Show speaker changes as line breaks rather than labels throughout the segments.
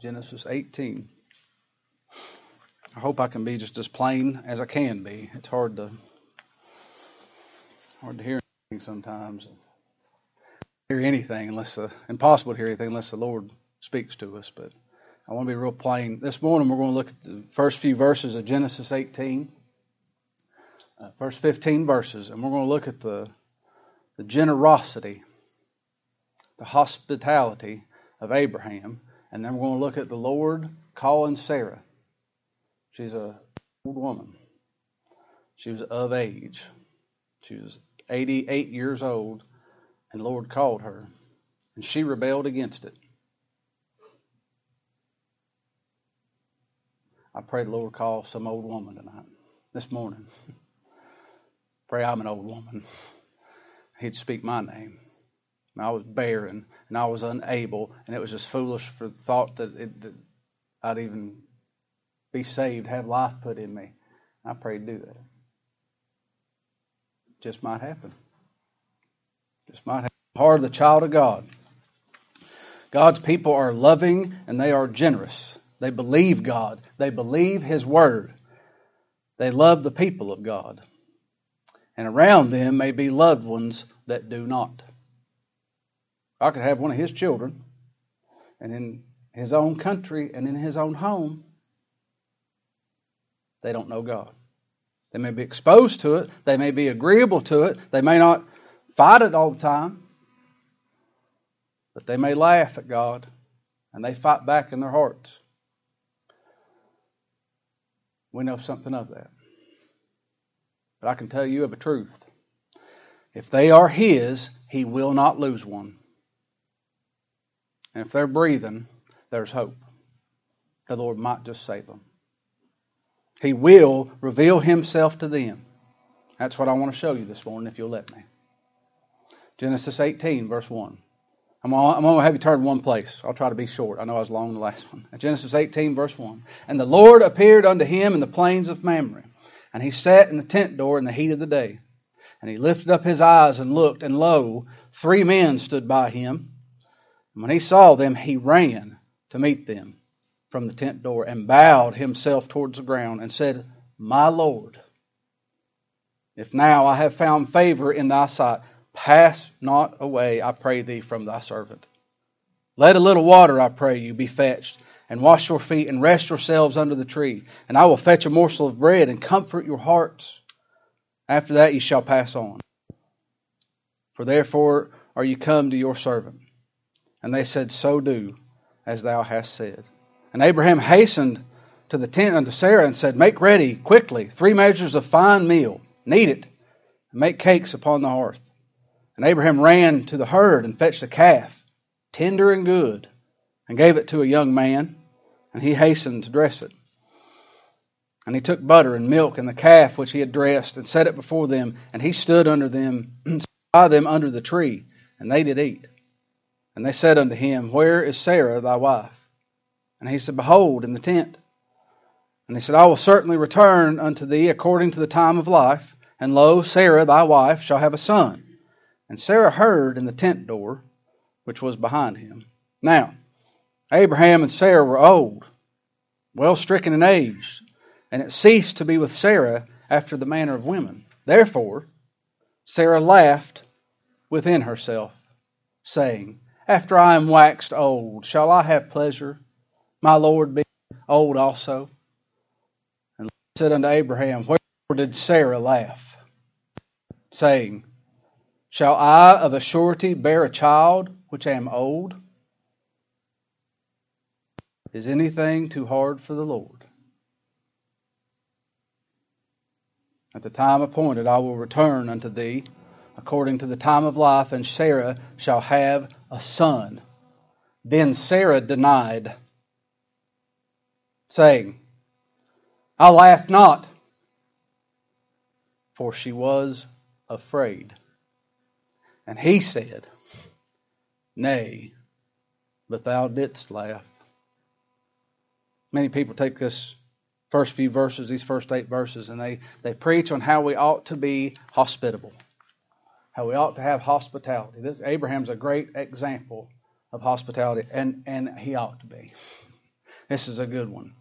Genesis 18. I hope I can be just as plain as I can be. It's hard to hard to hear anything sometimes. Hear anything unless the impossible to hear anything unless the Lord speaks to us. But I want to be real plain. This morning we're going to look at the first few verses of Genesis 18, uh, first 15 verses, and we're going to look at the the generosity, the hospitality of Abraham, and then we're going to look at the Lord calling Sarah She's a old woman. She was of age. She was 88 years old, and the Lord called her, and she rebelled against it. I pray the Lord call some old woman tonight, this morning. pray I'm an old woman. He'd speak my name. I was barren, and I was unable, and it was just foolish for the thought that, it, that I'd even be saved, have life put in me. I prayed to do that. Just might happen. Just might happen. Heart of the child of God. God's people are loving and they are generous. They believe God. They believe His Word. They love the people of God. And around them may be loved ones that do not. I could have one of His children, and in His own country and in His own home, they don't know God. They may be exposed to it, they may be agreeable to it, they may not fight it all the time, but they may laugh at God and they fight back in their hearts. We know something of that. But I can tell you of a truth. If they are His, He will not lose one. And if they're breathing, there's hope. The Lord might just save them. He will reveal himself to them. That's what I want to show you this morning, if you'll let me. Genesis 18, verse 1. I'm going to have you turn one place. I'll try to be short. I know I was long the last one. Genesis 18, verse 1. And the Lord appeared unto him in the plains of Mamre, and he sat in the tent door in the heat of the day. And he lifted up his eyes and looked, and lo, three men stood by him. And when he saw them, he ran to meet them from the tent door and bowed himself towards the ground and said, My Lord, if now I have found favor in thy sight, pass not away, I pray thee, from thy servant. Let a little water, I pray you, be fetched, and wash your feet, and rest yourselves under the tree. And I will fetch a morsel of bread, and comfort your hearts. After that ye shall pass on. For therefore are you come to your servant. And they said, So do, as thou hast said. And Abraham hastened to the tent unto Sarah and said, Make ready quickly three measures of fine meal, knead it, and make cakes upon the hearth. And Abraham ran to the herd and fetched a calf, tender and good, and gave it to a young man, and he hastened to dress it. And he took butter and milk and the calf which he had dressed, and set it before them, and he stood under them by them under the tree, and they did eat. And they said unto him, Where is Sarah thy wife? And he said, Behold, in the tent. And he said, I will certainly return unto thee according to the time of life. And lo, Sarah thy wife shall have a son. And Sarah heard in the tent door, which was behind him. Now, Abraham and Sarah were old, well stricken in age, and it ceased to be with Sarah after the manner of women. Therefore, Sarah laughed within herself, saying, After I am waxed old, shall I have pleasure? my Lord be old also? And said unto Abraham, Wherefore did Sarah laugh, saying, Shall I of a surety bear a child which am old? Is anything too hard for the Lord? At the time appointed I will return unto thee according to the time of life, and Sarah shall have a son. Then Sarah denied saying, I laughed not, for she was afraid. And he said, Nay, but thou didst laugh. Many people take this first few verses, these first eight verses, and they, they preach on how we ought to be hospitable, how we ought to have hospitality. This, Abraham's a great example of hospitality, and, and he ought to be. This is a good one.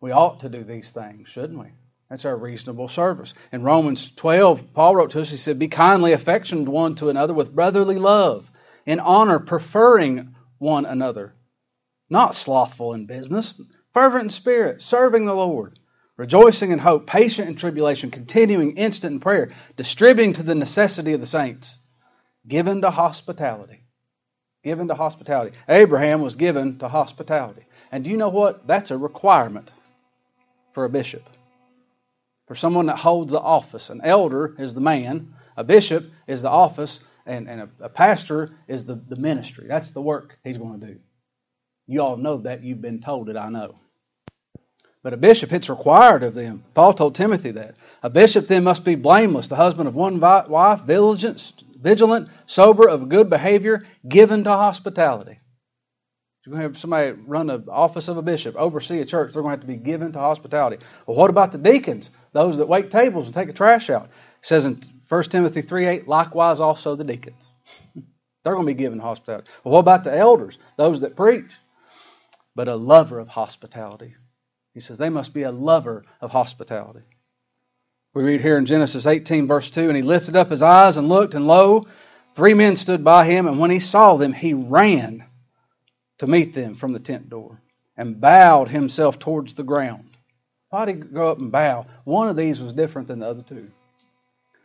We ought to do these things, shouldn't we? That's our reasonable service. In Romans 12, Paul wrote to us, he said, Be kindly affectioned one to another with brotherly love, in honor, preferring one another, not slothful in business, fervent in spirit, serving the Lord, rejoicing in hope, patient in tribulation, continuing instant in prayer, distributing to the necessity of the saints, given to hospitality. Given to hospitality. Abraham was given to hospitality. And do you know what? That's a requirement for a bishop for someone that holds the office. An elder is the man, a bishop is the office, and, and a, a pastor is the, the ministry. That's the work he's going to do. You all know that. You've been told it, I know. But a bishop, it's required of them. Paul told Timothy that. A bishop then must be blameless, the husband of one wife, vigilant, sober, of good behavior, given to hospitality. You're going to have somebody run the office of a bishop, oversee a church, they're going to have to be given to hospitality. Well, what about the deacons? those that wait tables and take the trash out. It says in 1 Timothy 3 8, likewise also the deacons. They're going to be given hospitality. Well, what about the elders, those that preach? But a lover of hospitality. He says they must be a lover of hospitality. We read here in Genesis 18, verse 2 And he lifted up his eyes and looked, and lo, three men stood by him, and when he saw them, he ran to meet them from the tent door and bowed himself towards the ground. Why did he go up and bow? One of these was different than the other two.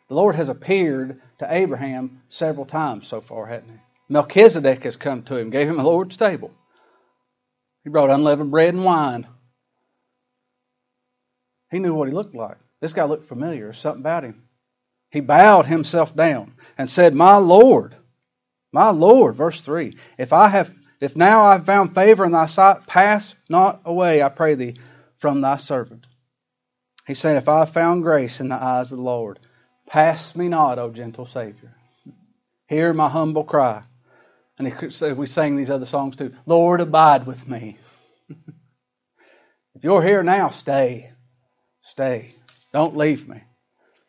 The Lord has appeared to Abraham several times so far, hasn't he? Melchizedek has come to him, gave him a Lord's table. He brought unleavened bread and wine. He knew what he looked like. This guy looked familiar, something about him. He bowed himself down and said, My Lord, my Lord, verse 3, if I have if now I have found favor in thy sight, pass not away, I pray thee, from thy servant. He said, If I have found grace in the eyes of the Lord, pass me not, O gentle Savior. Hear my humble cry. And he said, we sang these other songs too. Lord, abide with me. if you're here now, stay. Stay. Don't leave me. And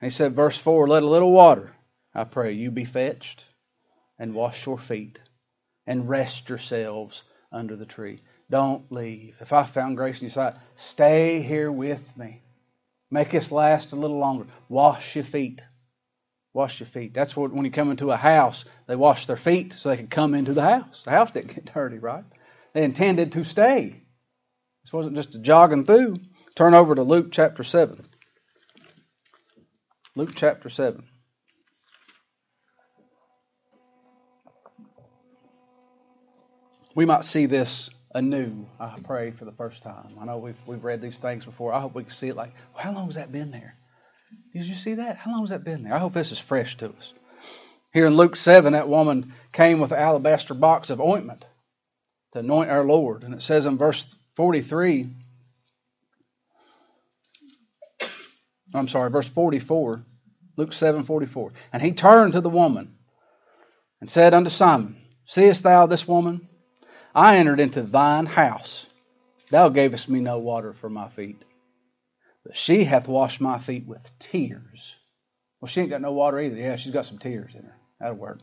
he said, verse 4 Let a little water, I pray, you be fetched, and wash your feet, and rest yourselves under the tree. Don't leave. If I found grace in your sight, stay here with me. Make this last a little longer. Wash your feet. Wash your feet. That's what when you come into a house, they wash their feet so they can come into the house. The house didn't get dirty, right? They intended to stay. This wasn't just a jogging through. Turn over to Luke chapter 7. Luke chapter 7. We might see this anew, I pray, for the first time. I know we've, we've read these things before. I hope we can see it like, how long has that been there? Did you see that? How long has that been there? I hope this is fresh to us. Here in Luke 7, that woman came with an alabaster box of ointment to anoint our Lord. And it says in verse 43, I'm sorry, verse 44, Luke 7 44. And he turned to the woman and said unto Simon, Seest thou this woman? I entered into thine house. Thou gavest me no water for my feet, but she hath washed my feet with tears. Well, she ain't got no water either. Yeah, she's got some tears in her. That'll work.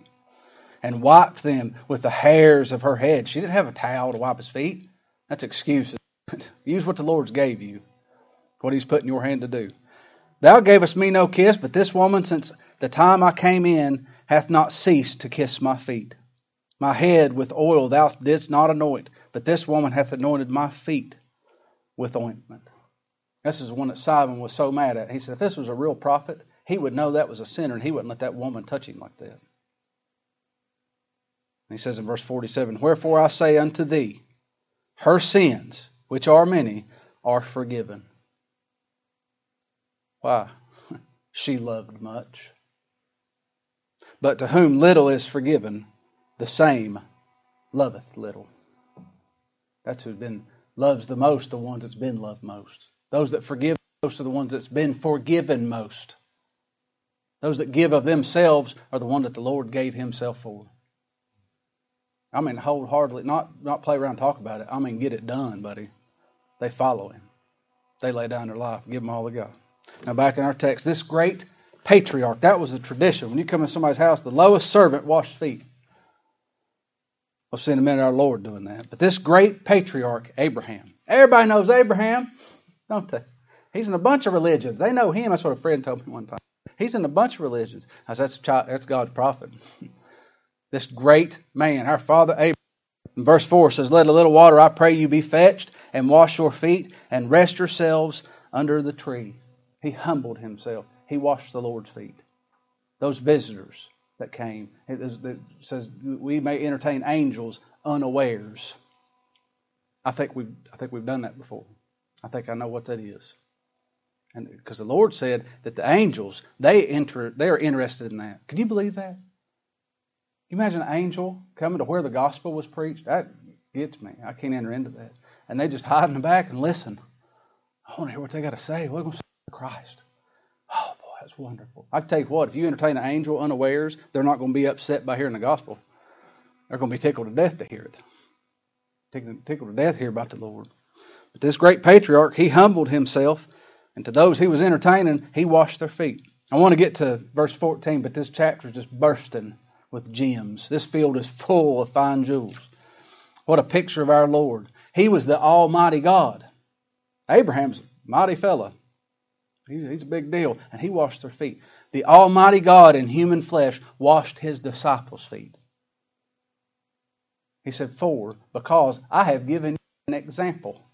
And wiped them with the hairs of her head. She didn't have a towel to wipe his feet. That's excuses. Use what the Lord's gave you, what He's put in your hand to do. Thou gavest me no kiss, but this woman, since the time I came in, hath not ceased to kiss my feet. My head with oil thou didst not anoint, but this woman hath anointed my feet with ointment. This is the one that Simon was so mad at. He said, if this was a real prophet, he would know that was a sinner and he wouldn't let that woman touch him like that. And he says in verse 47 Wherefore I say unto thee, her sins, which are many, are forgiven. Why? she loved much. But to whom little is forgiven, the same loveth little. That's who's been loves the most, the ones that's been loved most. Those that forgive most are the ones that's been forgiven most. Those that give of themselves are the one that the Lord gave Himself for. I mean, wholeheartedly, not not play around, talk about it. I mean, get it done, buddy. They follow Him. They lay down their life, give them all they got. Now, back in our text, this great patriarch, that was the tradition. When you come in somebody's house, the lowest servant washed feet. We'll see in a minute our Lord doing that. But this great patriarch, Abraham. Everybody knows Abraham, don't they? He's in a bunch of religions. They know him. That's what a friend told me one time. He's in a bunch of religions. I said, that's, child, that's God's prophet. this great man, our father Abraham. In verse 4 says, Let a little water, I pray you, be fetched, and wash your feet, and rest yourselves under the tree. He humbled himself. He washed the Lord's feet. Those visitors that came, it says, We may entertain angels unawares. I think we've, I think we've done that before. I think I know what that is. And because the Lord said that the angels, they enter, they are interested in that. Can you believe that? Can you imagine an angel coming to where the gospel was preached? That gets me. I can't enter into that. And they just hide in the back and listen. I want to hear what they got to say. Say Christ. Oh boy, that's wonderful. I tell you what, if you entertain an angel unawares, they're not going to be upset by hearing the gospel. They're going to be tickled to death to hear it. Tickled, to death hear about the Lord. But this great patriarch, he humbled himself, and to those he was entertaining, he washed their feet. I want to get to verse 14, but this chapter is just bursting with gems. This field is full of fine jewels. What a picture of our Lord. He was the Almighty God. Abraham's a mighty fella. He's, he's a big deal. And he washed their feet. The Almighty God in human flesh washed his disciples' feet. He said, For, because I have given an example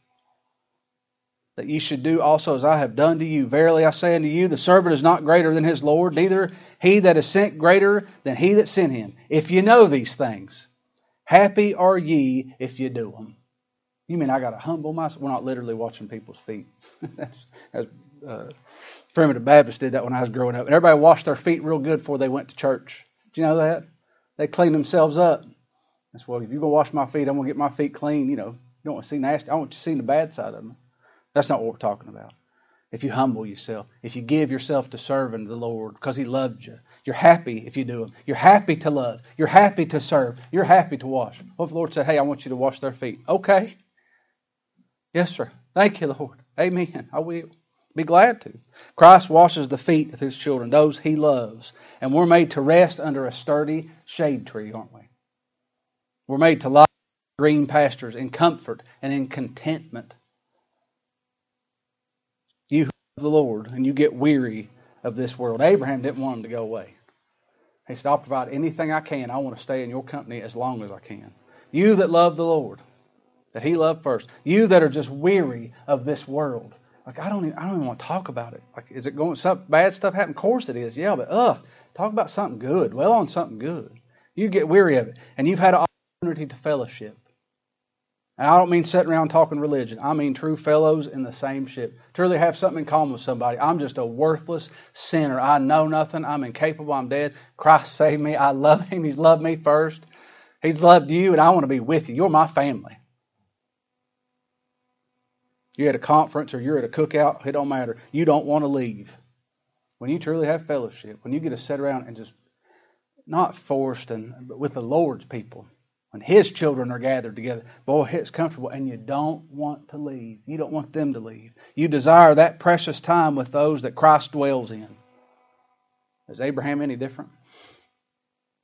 that ye should do also as I have done to you. Verily I say unto you, the servant is not greater than his Lord, neither he that is sent greater than he that sent him. If you know these things, happy are ye if you do them. You mean I got to humble myself? We're not literally watching people's feet. that's, that's uh, primitive Baptists did that when I was growing up. And everybody washed their feet real good before they went to church. Do you know that? They cleaned themselves up. That's well, if you're gonna wash my feet, I'm gonna get my feet clean. You know, you don't want to see nasty. I want you to see the bad side of them. That's not what we're talking about. If you humble yourself, if you give yourself to serving the Lord because He loved you, you're happy if you do them. You're happy to love. You're happy to serve. You're happy to wash. What if the Lord said, Hey, I want you to wash their feet? Okay. Yes, sir. Thank you, Lord. Amen. I will. Be glad to. Christ washes the feet of His children, those He loves. And we're made to rest under a sturdy shade tree, aren't we? We're made to lie in green pastures in comfort and in contentment. You who love the Lord and you get weary of this world. Abraham didn't want him to go away. He said, I'll provide anything I can. I want to stay in your company as long as I can. You that love the Lord, that He loved first. You that are just weary of this world. Like I don't even, I don't even want to talk about it. Like is it going some bad stuff happen? Of course it is. Yeah, but uh, talk about something good. Well on something good. You get weary of it. And you've had an opportunity to fellowship. And I don't mean sitting around talking religion. I mean true fellows in the same ship. Truly have something in common with somebody. I'm just a worthless sinner. I know nothing. I'm incapable. I'm dead. Christ saved me. I love Him. He's loved me first. He's loved you, and I want to be with you. You're my family. You're at a conference or you're at a cookout, it don't matter. You don't want to leave. When you truly have fellowship, when you get to sit around and just not forced and but with the Lord's people, when His children are gathered together, boy, it's comfortable, and you don't want to leave. You don't want them to leave. You desire that precious time with those that Christ dwells in. Is Abraham any different?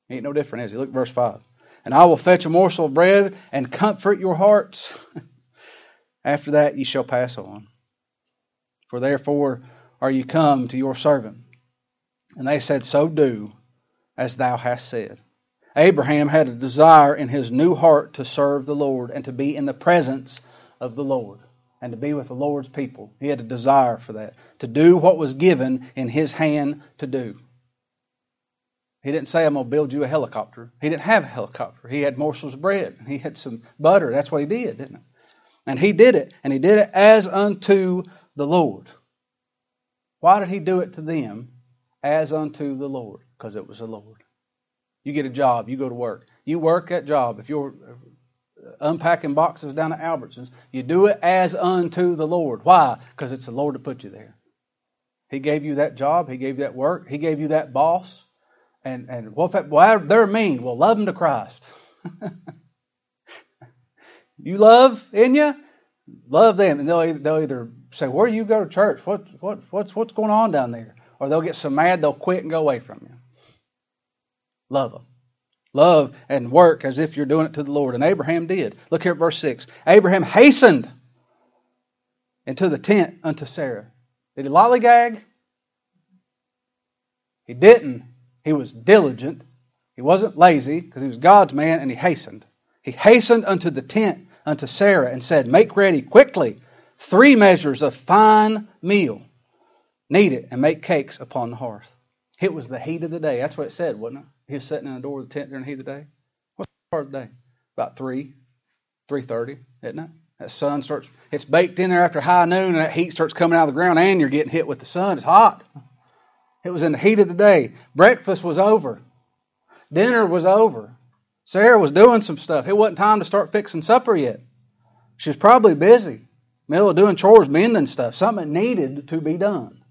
He ain't no different, is he? Look verse 5. And I will fetch a morsel of bread and comfort your hearts. After that ye shall pass on. For therefore are you come to your servant. And they said, So do as thou hast said. Abraham had a desire in his new heart to serve the Lord and to be in the presence of the Lord and to be with the Lord's people. He had a desire for that, to do what was given in his hand to do. He didn't say, I'm going to build you a helicopter. He didn't have a helicopter. He had morsels of bread. He had some butter. That's what he did, didn't he? And he did it, and he did it as unto the Lord. Why did he do it to them as unto the Lord? Because it was the Lord. You get a job, you go to work. You work that job. If you're uh, unpacking boxes down at Albertsons, you do it as unto the Lord. Why? Because it's the Lord that put you there. He gave you that job, He gave you that work, He gave you that boss. And, and what if well, they're mean? Well, love them to Christ. you love in you? Love them. And they'll, either, they'll either say, Where do you go to church? What, what, what's, what's going on down there? Or they'll get so mad they'll quit and go away from you. Love them. Love and work as if you're doing it to the Lord. And Abraham did. Look here at verse 6. Abraham hastened into the tent unto Sarah. Did he lollygag? He didn't. He was diligent. He wasn't lazy because he was God's man and he hastened. He hastened unto the tent unto Sarah and said, Make ready quickly three measures of fine meal. Knead it and make cakes upon the hearth. It was the heat of the day. That's what it said, wasn't it? He was sitting in the door of the tent during the heat of the day. What's the part of the day? About three, three thirty, isn't it? That sun starts. It's baked in there after high noon, and that heat starts coming out of the ground, and you're getting hit with the sun. It's hot. It was in the heat of the day. Breakfast was over. Dinner was over. Sarah was doing some stuff. It wasn't time to start fixing supper yet. She was probably busy, middle of doing chores, mending stuff, something needed to be done.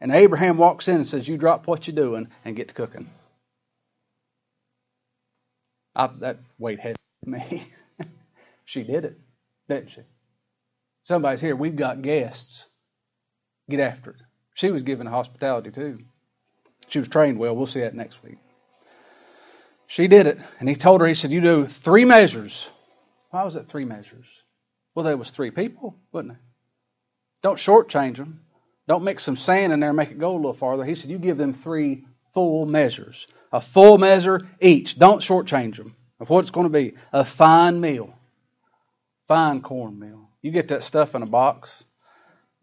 And Abraham walks in and says, You drop what you're doing and get to cooking. I, that weight heavy me. she did it, didn't she? Somebody's here. We've got guests. Get after it. She was given hospitality too. She was trained well. We'll see that next week. She did it, and he told her, he said, You do three measures. Why was it three measures? Well, there was three people, wasn't it? Don't shortchange them. Don't mix some sand in there and make it go a little farther. He said, You give them three full measures. A full measure each. Don't shortchange them of what it's going to be. A fine meal. Fine cornmeal. You get that stuff in a box,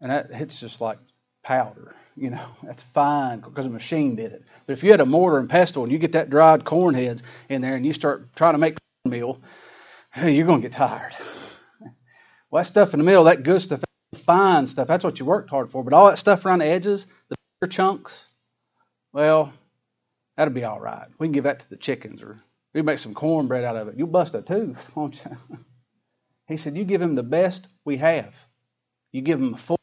and that, it's just like powder. You know, that's fine because a machine did it. But if you had a mortar and pestle and you get that dried corn heads in there and you start trying to make cornmeal, you're going to get tired. Well, that stuff in the middle, that good stuff, fine stuff, that's what you worked hard for. But all that stuff around the edges, the chunks, well, that'll be all right. We can give that to the chickens or we make some cornbread out of it. You'll bust a tooth, won't you? He said, You give him the best we have. You give him a full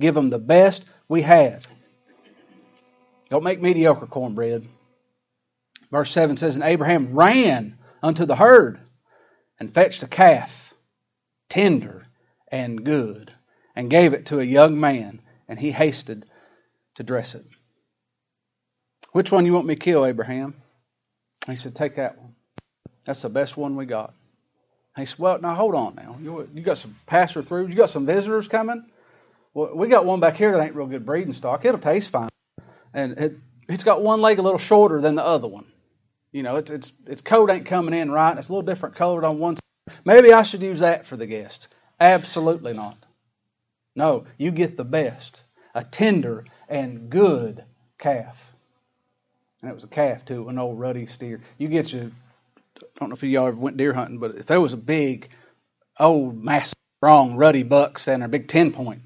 give them the best we have. Don't make mediocre cornbread. Verse 7 says, And Abraham ran unto the herd and fetched a calf, tender and good, and gave it to a young man, and he hasted to dress it. Which one you want me to kill, Abraham? He said, Take that one. That's the best one we got. He said, Well, now hold on now. You, you got some passer through, you got some visitors coming? Well, we got one back here that ain't real good breeding stock. It'll taste fine. And it, it's got one leg a little shorter than the other one. You know, it's, it's, its coat ain't coming in right. It's a little different colored on one side. Maybe I should use that for the guests. Absolutely not. No, you get the best a tender and good calf. And it was a calf, too, an old ruddy steer. You get your, I don't know if y'all ever went deer hunting, but if there was a big, old, massive, strong, ruddy buck standing there, big 10 point,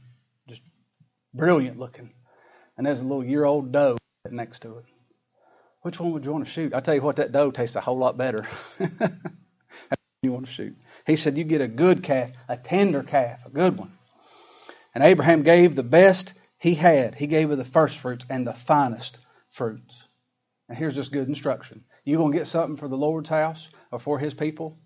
brilliant looking, and there's a little year old doe next to it. Which one would you want to shoot? I tell you what, that doe tastes a whole lot better. you want to shoot. He said, You get a good calf, a tender calf, a good one. And Abraham gave the best he had. He gave her the first fruits and the finest fruits. And here's this good instruction. You to get something for the Lord's house or for his people?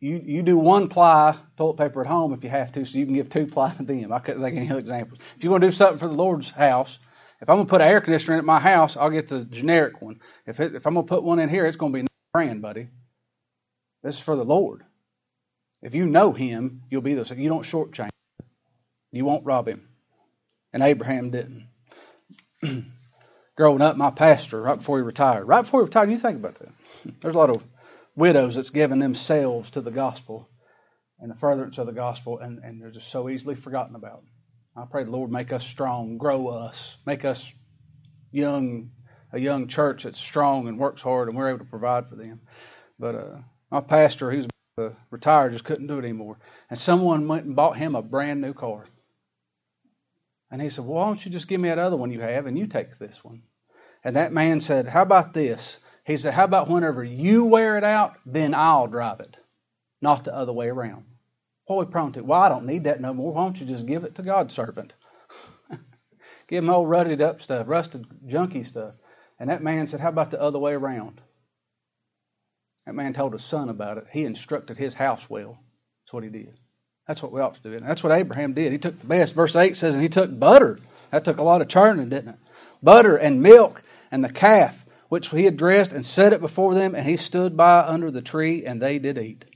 You, you do one ply toilet paper at home if you have to, so you can give two ply to them. I couldn't think of any other examples. If you're going to do something for the Lord's house, if I'm going to put an air conditioner in at my house, I'll get the generic one. If, it, if I'm going to put one in here, it's going to be grand, buddy. This is for the Lord. If you know Him, you'll be this. You don't shortchange. You won't rob Him. And Abraham didn't. Growing up, my pastor, right before he retired, right before he retired, you think about that. There's a lot of widows that's given themselves to the gospel and the furtherance of the gospel, and, and they're just so easily forgotten about. I pray the Lord make us strong, grow us, make us young, a young church that's strong and works hard, and we're able to provide for them. But uh, my pastor, who's uh, retired, just couldn't do it anymore, and someone went and bought him a brand new car. And he said, "Well, why don't you just give me that other one you have, and you take this one?" And that man said, "How about this?" He said, "How about whenever you wear it out, then I'll drive it, not the other way around." What we prone to? Well, I don't need that no more. Why don't you just give it to God's servant? give him old rutted up stuff, rusted, junky stuff. And that man said, How about the other way around? That man told his son about it. He instructed his house well. That's what he did. That's what we ought to do. And that's what Abraham did. He took the best. Verse 8 says, And he took butter. That took a lot of churning, didn't it? Butter and milk and the calf which he had dressed, and set it before them, and he stood by under the tree, and they did eat.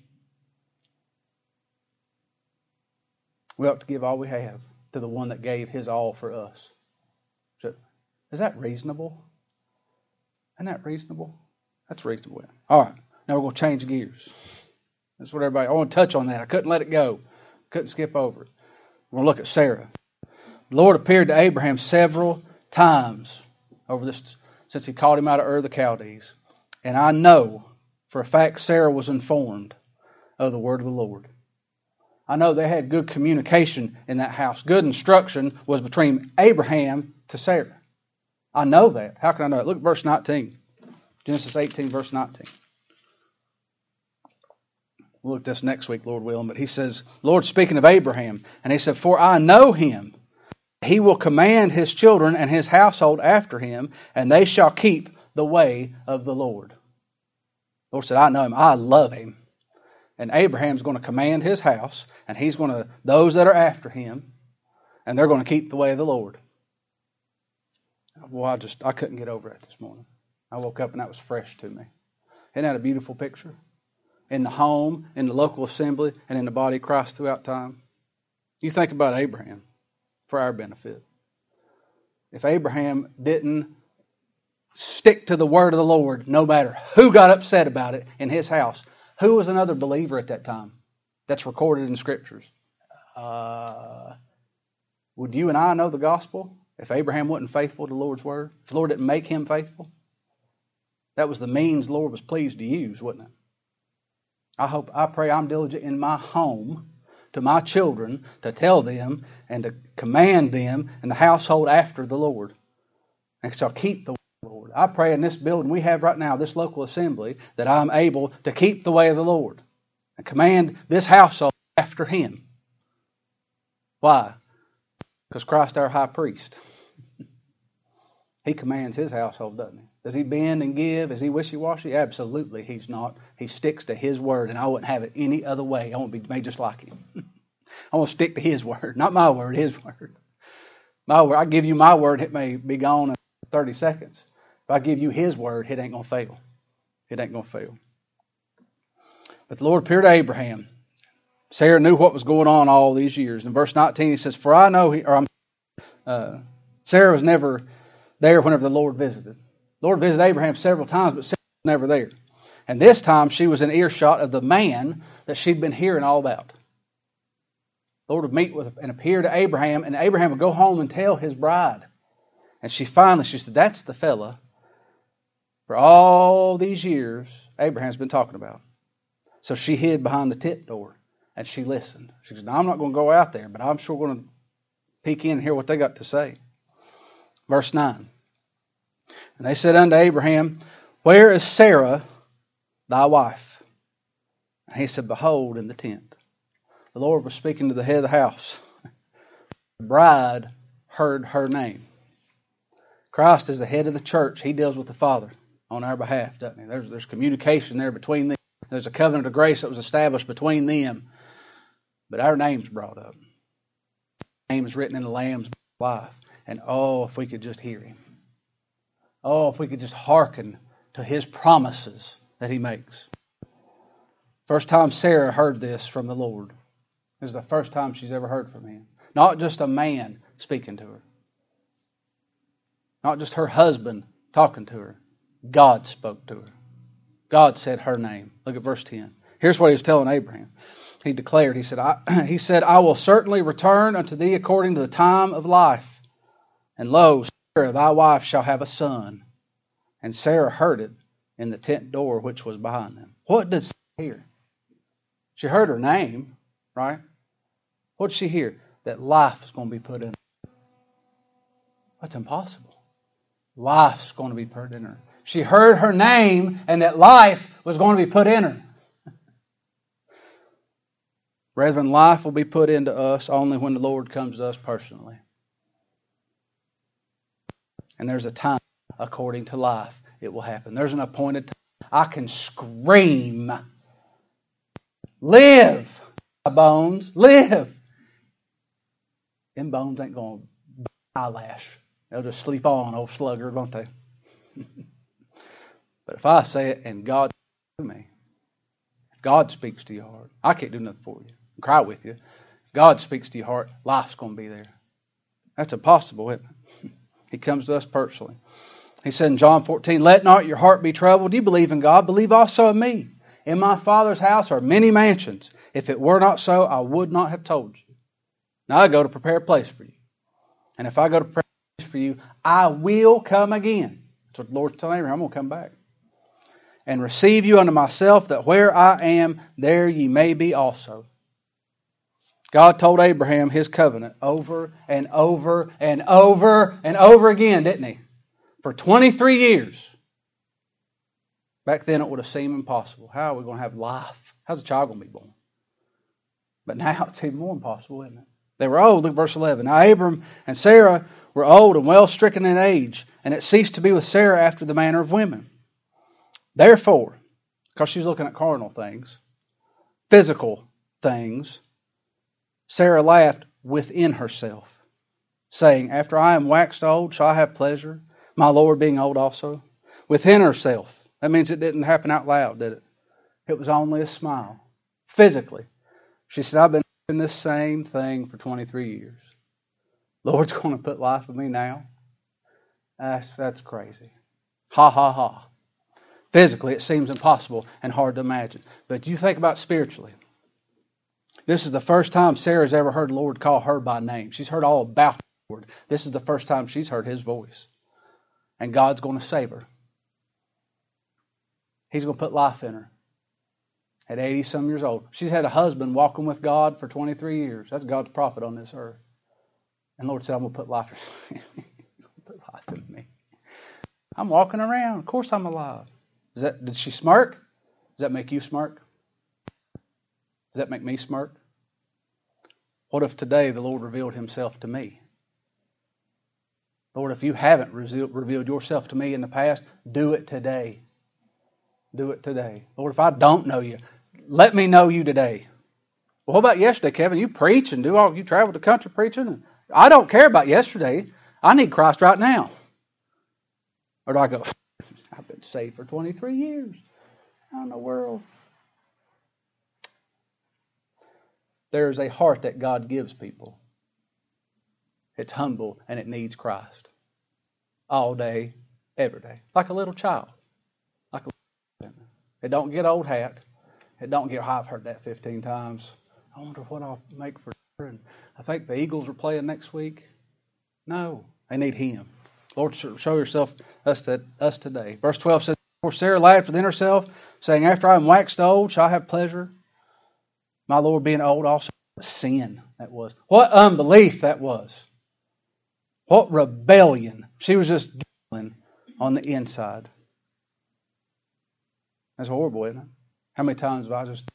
We ought to give all we have to the one that gave his all for us. Is that reasonable? Isn't that reasonable? That's reasonable. All right, now we're going to change gears. That's what everybody, I want to touch on that. I couldn't let it go, couldn't skip over it. We're going to look at Sarah. The Lord appeared to Abraham several times over this since he called him out of Ur of the Chaldees. And I know for a fact Sarah was informed of the word of the Lord. I know they had good communication in that house. Good instruction was between Abraham to Sarah. I know that. How can I know it? Look at verse 19. Genesis 18, verse 19. We'll look at this next week, Lord willing. But he says, Lord speaking of Abraham, and he said, For I know him. He will command his children and his household after him, and they shall keep the way of the Lord. The Lord said, I know him. I love him. And Abraham's going to command his house, and he's going to, those that are after him, and they're going to keep the way of the Lord. Well, I just, I couldn't get over it this morning. I woke up and that was fresh to me. Isn't that a beautiful picture? In the home, in the local assembly, and in the body of Christ throughout time. You think about Abraham for our benefit. If Abraham didn't stick to the word of the Lord, no matter who got upset about it in his house, who was another believer at that time that's recorded in scriptures? Uh, would you and I know the gospel if Abraham wasn't faithful to the Lord's word? If the Lord didn't make him faithful? That was the means the Lord was pleased to use, wasn't it? I hope, I pray I'm diligent in my home to my children to tell them and to command them and the household after the Lord. And shall keep the Lord. I pray in this building we have right now, this local assembly, that I'm able to keep the way of the Lord and command this household after Him. Why? Because Christ our high priest. He commands his household, doesn't he? Does he bend and give? Is he wishy washy? Absolutely, he's not. He sticks to his word, and I wouldn't have it any other way. I want to be made just like him. I want to stick to his word, not my word, his word. My word, I give you my word, it may be gone in 30 seconds. If I give you his word, it ain't going to fail. It ain't going to fail. But the Lord appeared to Abraham. Sarah knew what was going on all these years. In verse 19, he says, For I know, he, or I'm, uh, Sarah was never there whenever the Lord visited. The Lord visited Abraham several times, but Sarah was never there. And this time she was in earshot of the man that she'd been hearing all about. The Lord would meet with and appear to Abraham, and Abraham would go home and tell his bride. And she finally, she said, That's the fella for all these years Abraham's been talking about. So she hid behind the tent door and she listened. She said, I'm not going to go out there, but I'm sure going to peek in and hear what they got to say. Verse 9. And they said unto Abraham, Where is Sarah, thy wife? And he said, Behold, in the tent. The Lord was speaking to the head of the house. The bride heard her name. Christ is the head of the church. He deals with the Father on our behalf, doesn't he? There's, there's communication there between them. There's a covenant of grace that was established between them. But our name's brought up. Our Name is written in the Lamb's life. And oh, if we could just hear him. Oh, if we could just hearken to his promises that he makes. First time Sarah heard this from the Lord. This is the first time she's ever heard from him. Not just a man speaking to her, not just her husband talking to her. God spoke to her. God said her name. Look at verse 10. Here's what he was telling Abraham. He declared, he said, I, he said, I will certainly return unto thee according to the time of life. And lo, Sarah, thy wife, shall have a son. And Sarah heard it in the tent door which was behind them. What did Sarah hear? She heard her name, right? What did she hear? That life is going to be put in her. That's impossible. Life's going to be put in her. She heard her name and that life was going to be put in her. Brethren, life will be put into us only when the Lord comes to us personally. And there's a time according to life it will happen. There's an appointed time. I can scream, Live, my bones, live. Them bones ain't going to eyelash. They'll just sleep on, old slugger, won't they? But if I say it and God to me, God speaks to your heart, I can't do nothing for you. I cry with you. God speaks to your heart, life's going to be there. That's impossible, isn't it? he comes to us personally. He said in John 14, Let not your heart be troubled. You believe in God, believe also in me. In my Father's house are many mansions. If it were not so, I would not have told you. Now I go to prepare a place for you. And if I go to prepare a place for you, I will come again. That's what the Lord's telling Abraham. I'm going to come back. And receive you unto myself, that where I am, there ye may be also. God told Abraham his covenant over and over and over and over again, didn't he? For 23 years. Back then, it would have seemed impossible. How are we going to have life? How's a child going to be born? But now it's even more impossible, isn't it? They were old. Look verse 11. Now Abram and Sarah were old and well stricken in age, and it ceased to be with Sarah after the manner of women. Therefore, because she's looking at carnal things, physical things, Sarah laughed within herself, saying, After I am waxed old, shall I have pleasure, my Lord being old also? Within herself. That means it didn't happen out loud, did it? It was only a smile. Physically. She said, I've been doing this same thing for 23 years. Lord's going to put life in me now. That's, that's crazy. Ha ha ha. Physically, it seems impossible and hard to imagine. But you think about spiritually. This is the first time Sarah's ever heard the Lord call her by name. She's heard all about the Lord. This is the first time she's heard his voice. And God's going to save her. He's going to put life in her. At 80 some years old. She's had a husband walking with God for 23 years. That's God's prophet on this earth. And Lord said, I'm going to put life in me. I'm walking around. Of course I'm alive. That, did she smirk? Does that make you smirk? Does that make me smirk? What if today the Lord revealed himself to me? Lord, if you haven't revealed yourself to me in the past, do it today. Do it today. Lord, if I don't know you, let me know you today. Well, what about yesterday, Kevin? You preach and do all you travel the country preaching. and I don't care about yesterday. I need Christ right now. Or do I go, I've been saved for 23 years. In the world? There is a heart that God gives people. It's humble and it needs Christ. All day, every day. Like a little child. Like a It don't get old hat. It don't get, I've heard that 15 times. I wonder what I'll make for and I think the Eagles are playing next week. No, they need Him. Lord, show yourself us, to, us today. Verse 12 says, For Sarah laughed within herself, saying, After I am waxed old, shall I have pleasure? My Lord being old also. Sin that was. What unbelief that was. What rebellion. She was just dealing on the inside. That's horrible, isn't it? How many times have I just.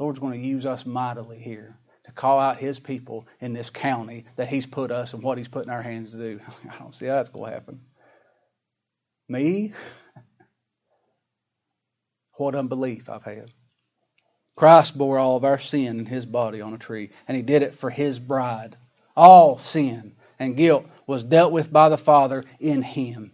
Lord's going to use us mightily here to call out His people in this county that He's put us and what He's put in our hands to do. I don't see how that's going to happen. Me? What unbelief I've had. Christ bore all of our sin in his body on a tree, and he did it for his bride. All sin and guilt was dealt with by the Father in him.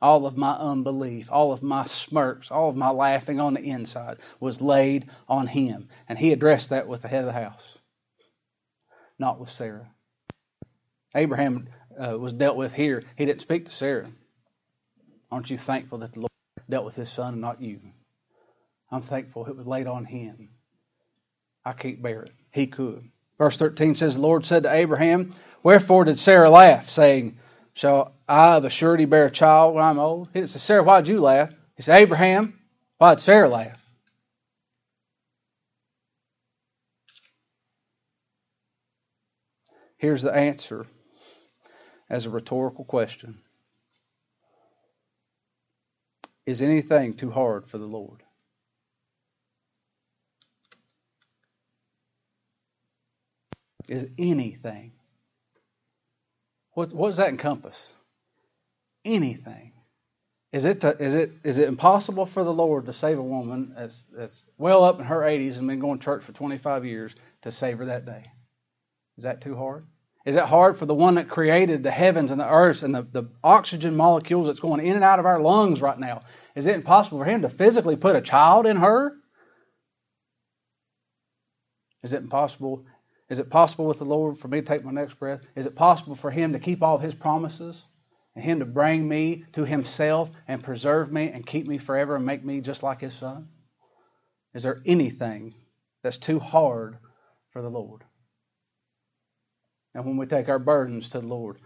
All of my unbelief, all of my smirks, all of my laughing on the inside was laid on him. And he addressed that with the head of the house, not with Sarah. Abraham uh, was dealt with here. He didn't speak to Sarah. Aren't you thankful that the Lord dealt with his son and not you? I'm thankful it was laid on him. I can't bear it. He could. Verse 13 says, The Lord said to Abraham, Wherefore did Sarah laugh, saying, Shall I of a surety bear a child when I'm old? He said, Sarah, why did you laugh? He said, Abraham, why did Sarah laugh? Here's the answer as a rhetorical question Is anything too hard for the Lord? Is anything. What, what does that encompass? Anything. Is it, to, is, it, is it impossible for the Lord to save a woman that's, that's well up in her 80s and been going to church for 25 years to save her that day? Is that too hard? Is it hard for the one that created the heavens and the earth and the, the oxygen molecules that's going in and out of our lungs right now? Is it impossible for him to physically put a child in her? Is it impossible? Is it possible with the Lord for me to take my next breath? Is it possible for him to keep all his promises? And him to bring me to himself and preserve me and keep me forever and make me just like his son? Is there anything that's too hard for the Lord? And when we take our burdens to the Lord,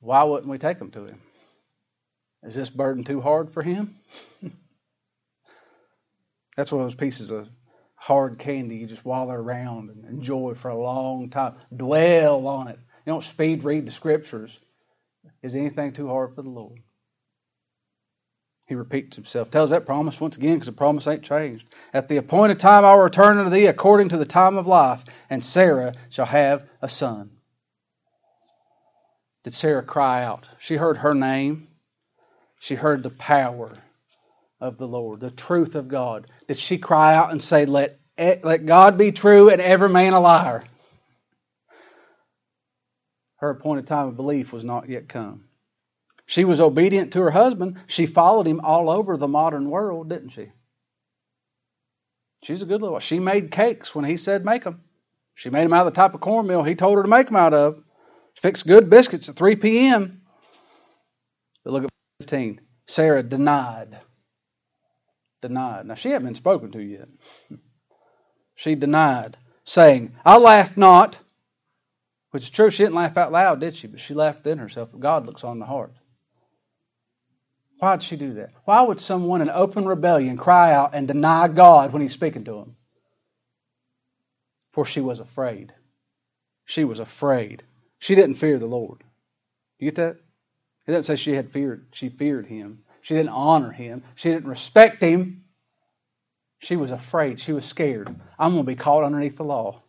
why wouldn't we take them to him? Is this burden too hard for him? That's one of those pieces of hard candy you just wallow around and enjoy it for a long time. Dwell on it. You don't speed read the scriptures. Is anything too hard for the Lord? He repeats himself, tells that promise once again because the promise ain't changed. At the appointed time I will return unto thee according to the time of life, and Sarah shall have a son. Did Sarah cry out? She heard her name. She heard the power of the Lord, the truth of God. Did she cry out and say, Let, let God be true and every man a liar? Her appointed time of belief was not yet come. She was obedient to her husband. She followed him all over the modern world, didn't she? She's a good little. She made cakes when he said make them. She made them out of the type of cornmeal he told her to make them out of. She fixed good biscuits at 3 p.m. But look at 15. Sarah denied. Denied. Now, she hadn't been spoken to yet. She denied, saying, I laughed not. Which is true. She didn't laugh out loud, did she? But she laughed within herself. God looks on the heart. Why did she do that? Why would someone in open rebellion cry out and deny God when he's speaking to him? For she was afraid. She was afraid. She didn't fear the Lord. You get that? It doesn't say she had feared, she feared him. She didn't honor him. She didn't respect him. She was afraid. She was scared. I'm going to be caught underneath the law.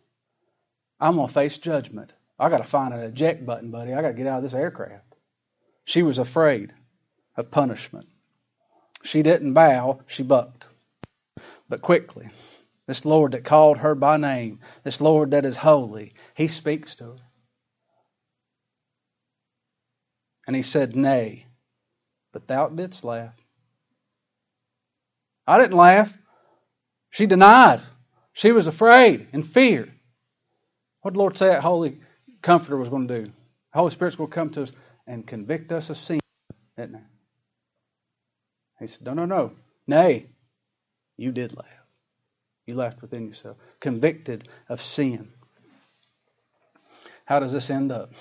I'm going to face judgment. I got to find an eject button, buddy. I got to get out of this aircraft. She was afraid of punishment. She didn't bow, she bucked. But quickly, this Lord that called her by name, this Lord that is holy, he speaks to her. And he said, Nay, but thou didst laugh. I didn't laugh. She denied. She was afraid and fear. What did Lord say that Holy Comforter was going to do? The Holy Spirit's going to come to us and convict us of sin, isn't it? He said, No, no, no. Nay, you did laugh. You laughed within yourself, convicted of sin. How does this end up?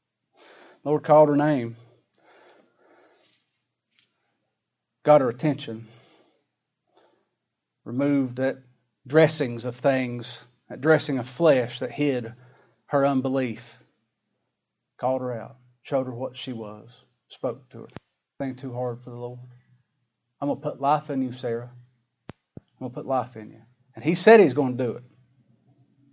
Lord called her name, got her attention, removed that dressings of things, that dressing of flesh that hid her unbelief, called her out, showed her what she was, spoke to her. Anything too hard for the Lord? I'm going to put life in you, Sarah. I'm going to put life in you. And he said he's going to do it.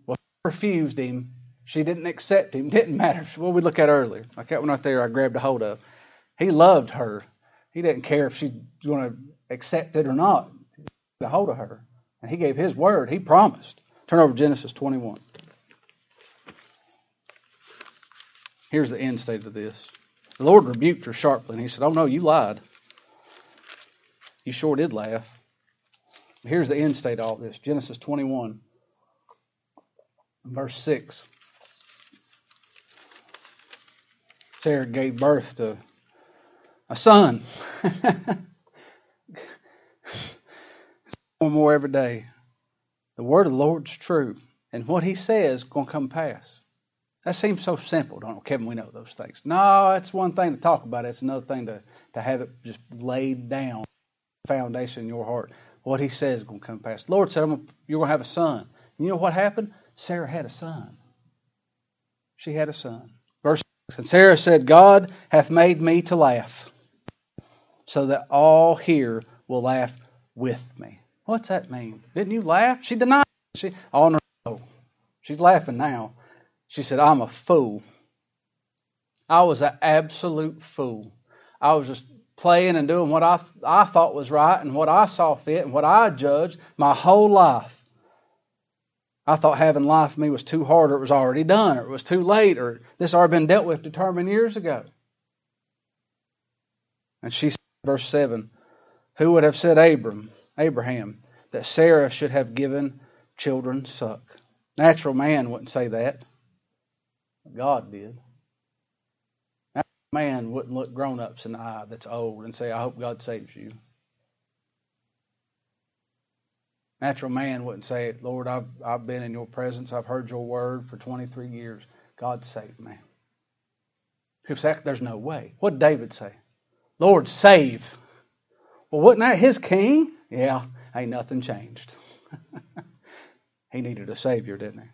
Well, she refused him. She didn't accept him. Didn't matter. What we look at earlier. Like that one right there I grabbed a hold of. He loved her. He didn't care if she's going to accept it or not. He got a hold of her. And he gave his word. He promised. Turn over Genesis 21. Here's the end state of this. The Lord rebuked her sharply, and he said, Oh no, you lied. You sure did laugh. Here's the end state of all this Genesis 21, verse 6. Sarah gave birth to a son. One more every day. The word of the Lord's true, and what He says is going to come pass. That seems so simple, don't it, Kevin? We know those things. No, it's one thing to talk about. It's another thing to, to have it just laid down foundation in your heart. What he says is going to come pass. The Lord said, You're going to have a son. You know what happened? Sarah had a son. She had a son. Verse 6 And Sarah said, God hath made me to laugh, so that all here will laugh with me. What's that mean? Didn't you laugh? She denied. She, oh, no, no. She's laughing now. She said, I'm a fool. I was an absolute fool. I was just playing and doing what I, I thought was right and what I saw fit and what I judged my whole life. I thought having life for me was too hard, or it was already done, or it was too late, or this already been dealt with, determined years ago. And she verse 7 Who would have said Abram, Abraham, that Sarah should have given children suck? Natural man wouldn't say that. God did. Natural man wouldn't look grown ups in the eye that's old and say, I hope God saves you. Natural man wouldn't say it, Lord, I've, I've been in your presence. I've heard your word for 23 years. God save me. People say, there's no way. What did David say? Lord, save. Well, wasn't that his king? Yeah, ain't nothing changed. he needed a Savior, didn't he?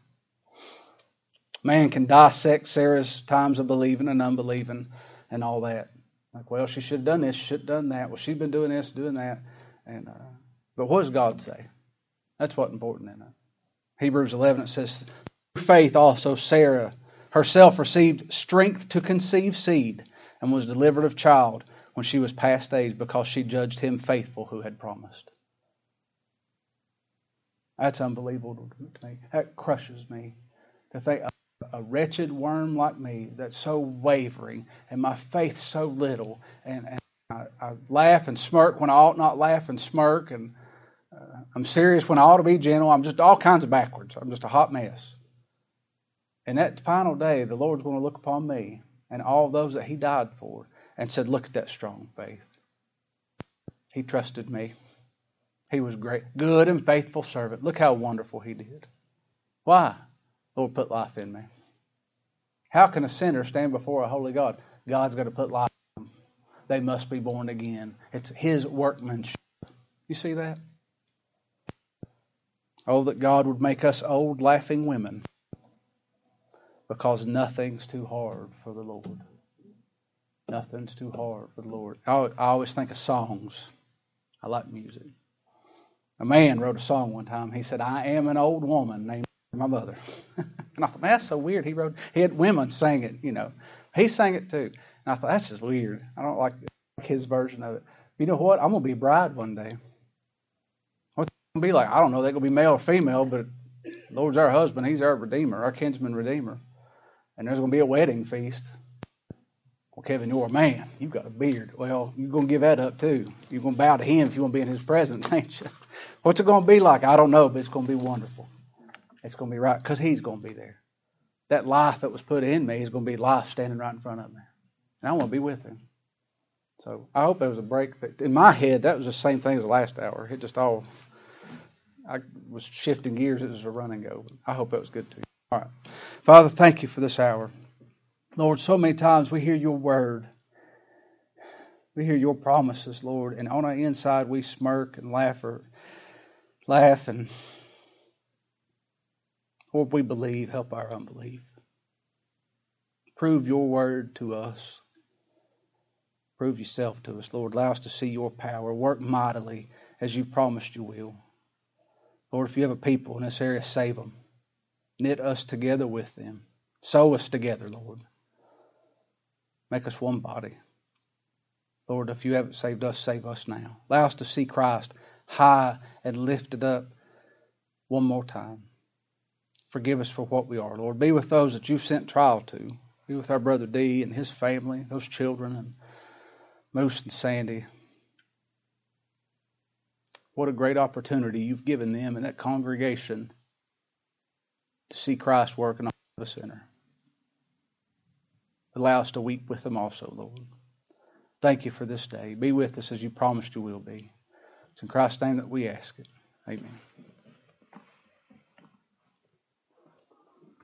Man can dissect Sarah's times of believing and unbelieving and all that. Like, well, she should have done this, should have done that. Well, she's been doing this, doing that. And uh, but what does God say? That's what's important in it. Hebrews 11 it says, "Through faith also Sarah herself received strength to conceive seed and was delivered of child when she was past age because she judged him faithful who had promised." That's unbelievable to me. That crushes me to think a, a wretched worm like me that's so wavering and my faith so little, and, and I, I, laugh and smirk when I ought not laugh and smirk, and uh, I'm serious when I ought to be gentle. I'm just all kinds of backwards. I'm just a hot mess. And that final day, the Lord's going to look upon me and all those that He died for and said, Look at that strong faith. He trusted me. He was great, good and faithful servant. Look how wonderful he did. Why? Lord put life in me. How can a sinner stand before a holy God? God's going to put life in them. They must be born again. It's his workmanship. You see that? Oh, that God would make us old, laughing women because nothing's too hard for the Lord. Nothing's too hard for the Lord. I always think of songs. I like music. A man wrote a song one time. He said, I am an old woman named my mother. and I thought, man, that's so weird. He wrote, he had women sing it, you know. He sang it too. And I thought, that's just weird. I don't like his version of it. You know what? I'm going to be a bride one day. What's going to be like? I don't know. They're going to be male or female, but Lord's our husband. He's our redeemer, our kinsman redeemer. And there's going to be a wedding feast. Well, Kevin, you're a man. You've got a beard. Well, you're going to give that up too. You're going to bow to him if you want to be in his presence, ain't you? What's it going to be like? I don't know, but it's going to be wonderful. It's going to be right because he's going to be there. That life that was put in me is going to be life standing right in front of me. And I want to be with him. So I hope there was a break. In my head, that was the same thing as the last hour. It just all, I was shifting gears. It was a run and go. I hope that was good too. All right. Father, thank you for this hour. Lord, so many times we hear your word. We hear your promises, Lord, and on our inside we smirk and laugh or laugh and Lord, we believe, help our unbelief. Prove your word to us. Prove yourself to us, Lord. Allow us to see your power. Work mightily as you promised you will. Lord, if you have a people in this area, save them. Knit us together with them. Sew us together, Lord. Make us one body. Lord, if you haven't saved us, save us now. Allow us to see Christ high and lifted up one more time. Forgive us for what we are, Lord. Be with those that you've sent trial to. Be with our brother D and his family, those children, and Moose and Sandy. What a great opportunity you've given them and that congregation to see Christ working on the sinner. Allow us to weep with them also, Lord. Thank you for this day. Be with us as you promised you will be. It's in Christ's name that we ask it. Amen.